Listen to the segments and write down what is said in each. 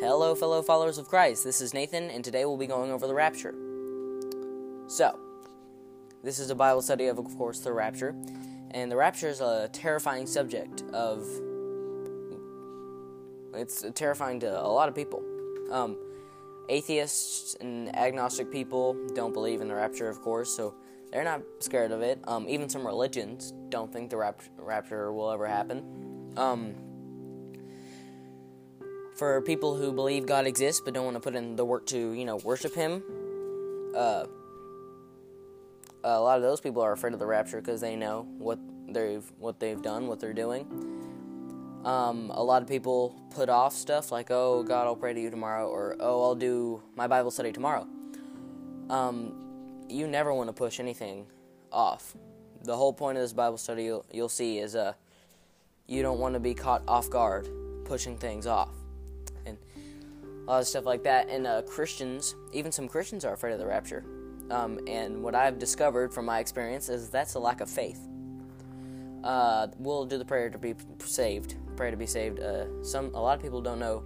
Hello, fellow followers of Christ. This is Nathan, and today we'll be going over the rapture. So, this is a Bible study of, of course, the rapture, and the rapture is a terrifying subject of. It's terrifying to a lot of people. Um, atheists and agnostic people don't believe in the rapture, of course, so they're not scared of it. Um, even some religions don't think the rap- rapture will ever happen. Um, for people who believe God exists but don't want to put in the work to, you know, worship Him, uh, a lot of those people are afraid of the rapture because they know what they've what they've done, what they're doing. Um, a lot of people put off stuff like, "Oh, God, I'll pray to you tomorrow," or "Oh, I'll do my Bible study tomorrow." Um, you never want to push anything off. The whole point of this Bible study, you'll, you'll see, is uh, you don't want to be caught off guard pushing things off a lot of stuff like that. And uh, Christians, even some Christians, are afraid of the rapture. Um, and what I've discovered from my experience is that's a lack of faith. Uh, we'll do the prayer to be saved. Prayer to be saved. Uh, some a lot of people don't know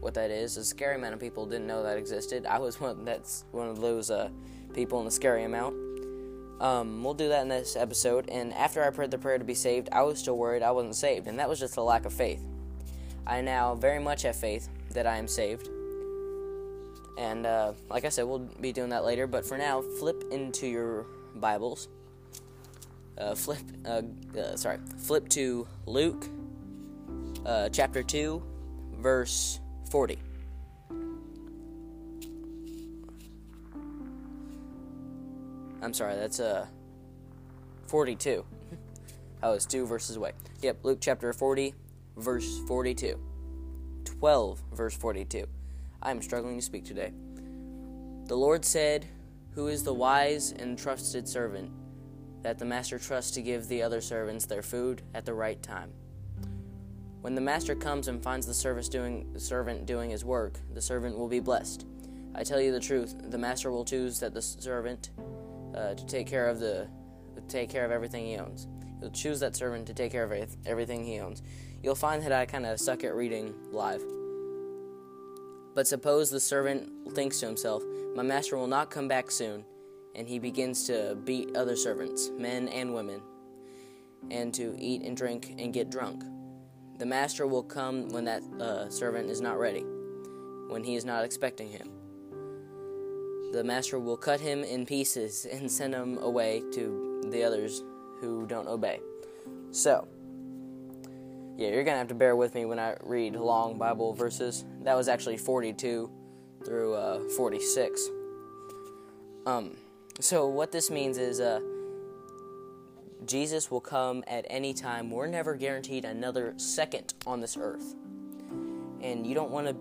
what that is. A scary amount of people didn't know that existed. I was one that's one of those uh, people in the scary amount. Um, we'll do that in this episode. And after I prayed the prayer to be saved, I was still worried I wasn't saved, and that was just a lack of faith. I now very much have faith that I am saved and uh, like I said, we'll be doing that later. But for now, flip into your Bibles. Uh, flip, uh, uh sorry, flip to Luke uh, chapter 2, verse 40. I'm sorry, that's uh, 42. I was two verses away. Yep, Luke chapter 40, verse 42. 12, verse 42. I am struggling to speak today. The Lord said, Who is the wise and trusted servant that the master trusts to give the other servants their food at the right time? When the master comes and finds the doing, servant doing his work, the servant will be blessed. I tell you the truth, the master will choose that the servant uh, to take care of the take care of everything he owns. He'll choose that servant to take care of everything he owns. You'll find that I kind of suck at reading live. But suppose the servant thinks to himself, My master will not come back soon, and he begins to beat other servants, men and women, and to eat and drink and get drunk. The master will come when that uh, servant is not ready, when he is not expecting him. The master will cut him in pieces and send him away to the others who don't obey. So, yeah, you're going to have to bear with me when I read long Bible verses. That was actually 42 through uh, 46. Um, so, what this means is uh, Jesus will come at any time. We're never guaranteed another second on this earth. And you don't want to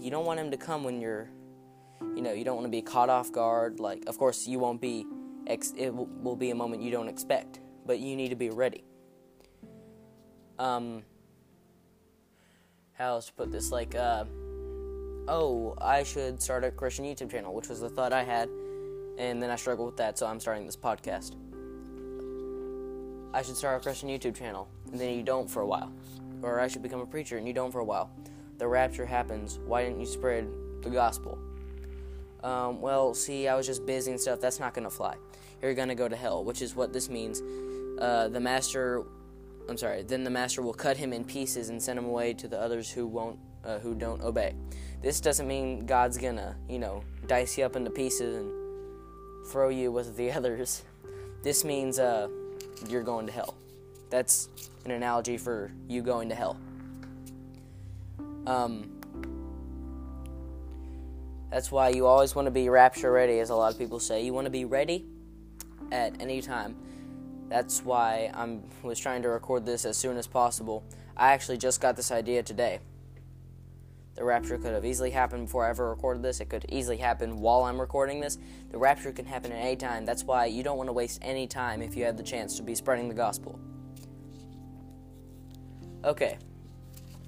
you don't want him to come when you're you know, you don't want to be caught off guard. Like, of course, you won't be, ex- it will, be a moment you don't expect, but you need to be ready. Um, how else to put this? Like, uh, oh, I should start a Christian YouTube channel, which was the thought I had, and then I struggled with that, so I'm starting this podcast. I should start a Christian YouTube channel, and then you don't for a while. Or I should become a preacher, and you don't for a while. The rapture happens. Why didn't you spread the gospel? Um, well, see, I was just busy and stuff. That's not going to fly. You're going to go to hell, which is what this means. Uh, the master I'm sorry. Then the master will cut him in pieces and send him away to the others who won't, uh, who don't obey. This doesn't mean God's gonna, you know, dice you up into pieces and throw you with the others. This means uh, you're going to hell. That's an analogy for you going to hell. Um, that's why you always want to be rapture ready, as a lot of people say. You want to be ready at any time. That's why I was trying to record this as soon as possible. I actually just got this idea today. The rapture could have easily happened before I ever recorded this. It could easily happen while I'm recording this. The rapture can happen at any time. That's why you don't want to waste any time if you have the chance to be spreading the gospel. Okay.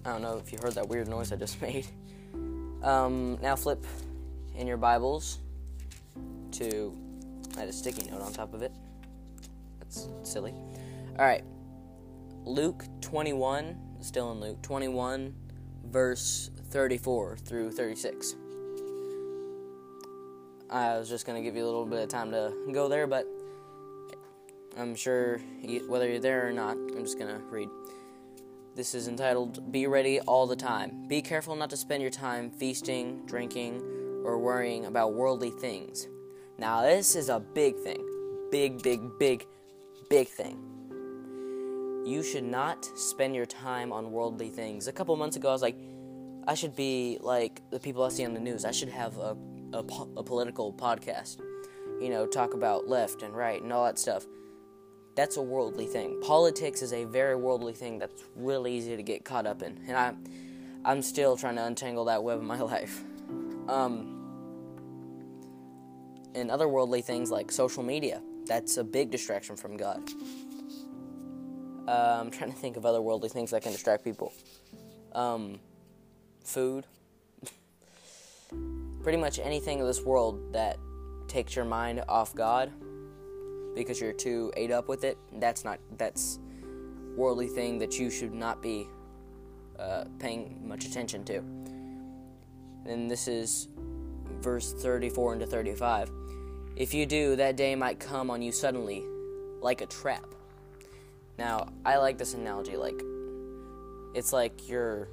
I don't know if you heard that weird noise I just made. Um, now flip in your Bibles to. I had a sticky note on top of it. Silly. All right. Luke 21, still in Luke 21, verse 34 through 36. I was just going to give you a little bit of time to go there, but I'm sure whether you're there or not, I'm just going to read. This is entitled Be Ready All the Time. Be careful not to spend your time feasting, drinking, or worrying about worldly things. Now, this is a big thing. Big, big, big, big thing. You should not spend your time on worldly things. A couple months ago, I was like, I should be like the people I see on the news. I should have a, a, a political podcast. You know, talk about left and right and all that stuff that's a worldly thing. Politics is a very worldly thing that's really easy to get caught up in, and I, I'm still trying to untangle that web in my life. Um, and other worldly things like social media, that's a big distraction from God. Uh, I'm trying to think of other worldly things that can distract people. Um, food. Pretty much anything in this world that takes your mind off God because you're too ate up with it. That's not that's worldly thing that you should not be uh, paying much attention to. And this is verse 34 into 35. If you do, that day might come on you suddenly, like a trap. Now, I like this analogy. Like, it's like you're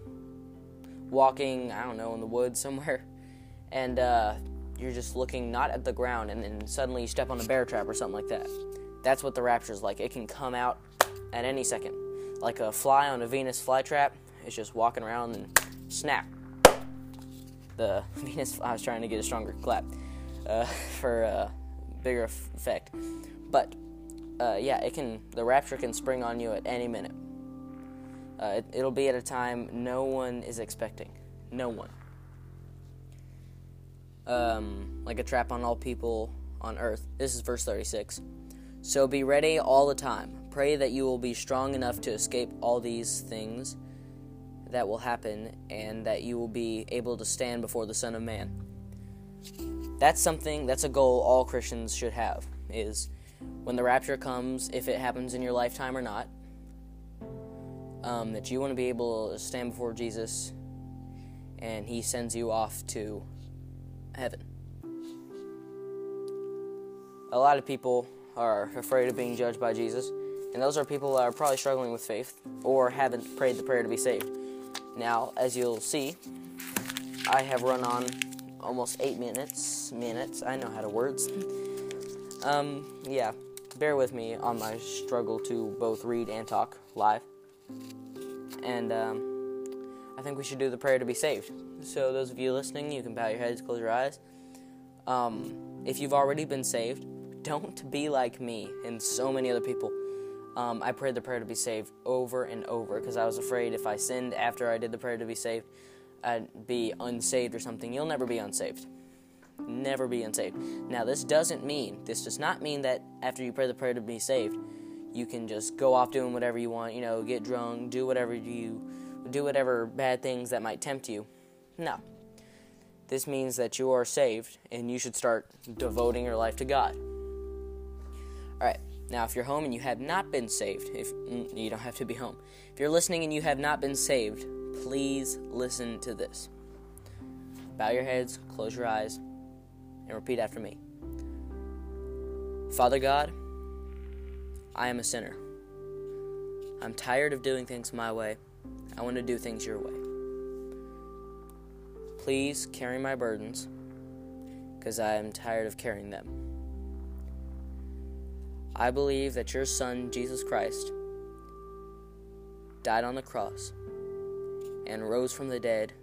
walking, I don't know, in the woods somewhere, and uh, you're just looking not at the ground and then suddenly you step on a bear trap or something like that. That's what the rapture is like. It can come out at any second. Like a fly on a Venus flytrap, it's just walking around and snap. The Venus, I was trying to get a stronger clap uh, for a bigger effect. But uh, yeah, it can. The rapture can spring on you at any minute. Uh, it, it'll be at a time no one is expecting. No one um, like a trap on all people on earth. This is verse 36. So be ready all the time. Pray that you will be strong enough to escape all these things that will happen and that you will be able to stand before the Son of Man. That's something, that's a goal all Christians should have, is when the rapture comes, if it happens in your lifetime or not, um, that you want to be able to stand before Jesus and he sends you off to heaven. A lot of people are afraid of being judged by Jesus, and those are people that are probably struggling with faith or haven't prayed the prayer to be saved. Now, as you'll see, I have run on almost eight minutes. Minutes. I know how to words. um, yeah. Bear with me on my struggle to both read and talk live. And um, I think we should do the prayer to be saved. So, those of you listening, you can bow your heads, close your eyes. Um, if you've already been saved, don't be like me and so many other people. Um, I prayed the prayer to be saved over and over because I was afraid if I sinned after I did the prayer to be saved, I'd be unsaved or something. You'll never be unsaved. Never be unsaved. Now, this doesn't mean, this does not mean that after you pray the prayer to be saved, you can just go off doing whatever you want, you know, get drunk, do whatever you do whatever bad things that might tempt you. No. This means that you are saved and you should start devoting your life to God. All right. Now, if you're home and you have not been saved, if mm, you don't have to be home. If you're listening and you have not been saved, please listen to this. Bow your heads, close your eyes, and repeat after me. Father God, I am a sinner. I'm tired of doing things my way. I want to do things your way. Please carry my burdens because I am tired of carrying them. I believe that your Son, Jesus Christ, died on the cross and rose from the dead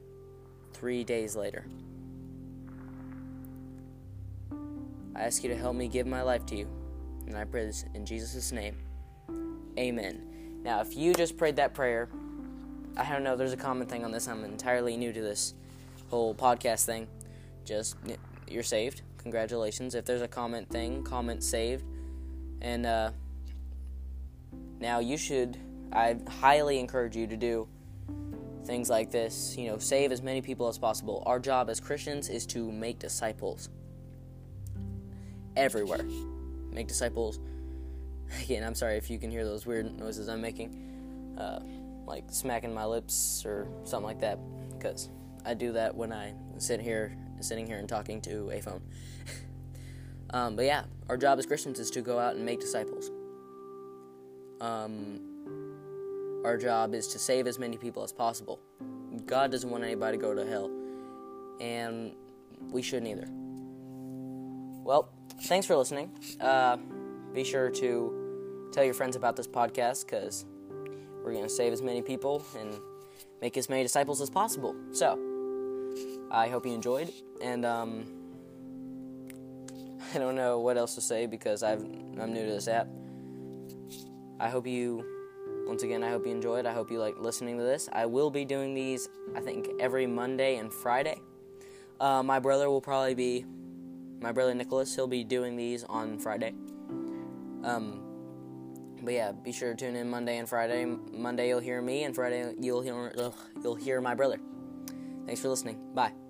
three days later. I ask you to help me give my life to you, and I pray this in Jesus' name. Amen. Now, if you just prayed that prayer, I don't know, there's a common thing on this. I'm entirely new to this whole podcast thing, just you're saved. Congratulations. If there's a comment thing, comment saved. And uh, now you should, I highly encourage you to do things like this. You know, save as many people as possible. Our job as Christians is to make disciples everywhere. Make disciples. Again, I'm sorry if you can hear those weird noises I'm making. Uh, like smacking my lips or something like that, because I do that when I sit here, sitting here and talking to a phone. um, but yeah, our job as Christians is to go out and make disciples. Um, our job is to save as many people as possible. God doesn't want anybody to go to hell, and we shouldn't either. Well, thanks for listening. Uh, be sure to tell your friends about this podcast because we're going to save as many people and make as many disciples as possible. So, I hope you enjoyed, and um, I don't know what else to say because I've, I'm new to this app. I hope you, once again, I hope you enjoyed. I hope you like listening to this. I will be doing these, I think, every Monday and Friday. Uh, my brother will probably be, my brother Nicholas, he'll be doing these on Friday. Um, but yeah, be sure to tune in Monday and Friday. Monday you'll hear me, and Friday you'll hear ugh, you'll hear my brother. Thanks for listening. Bye.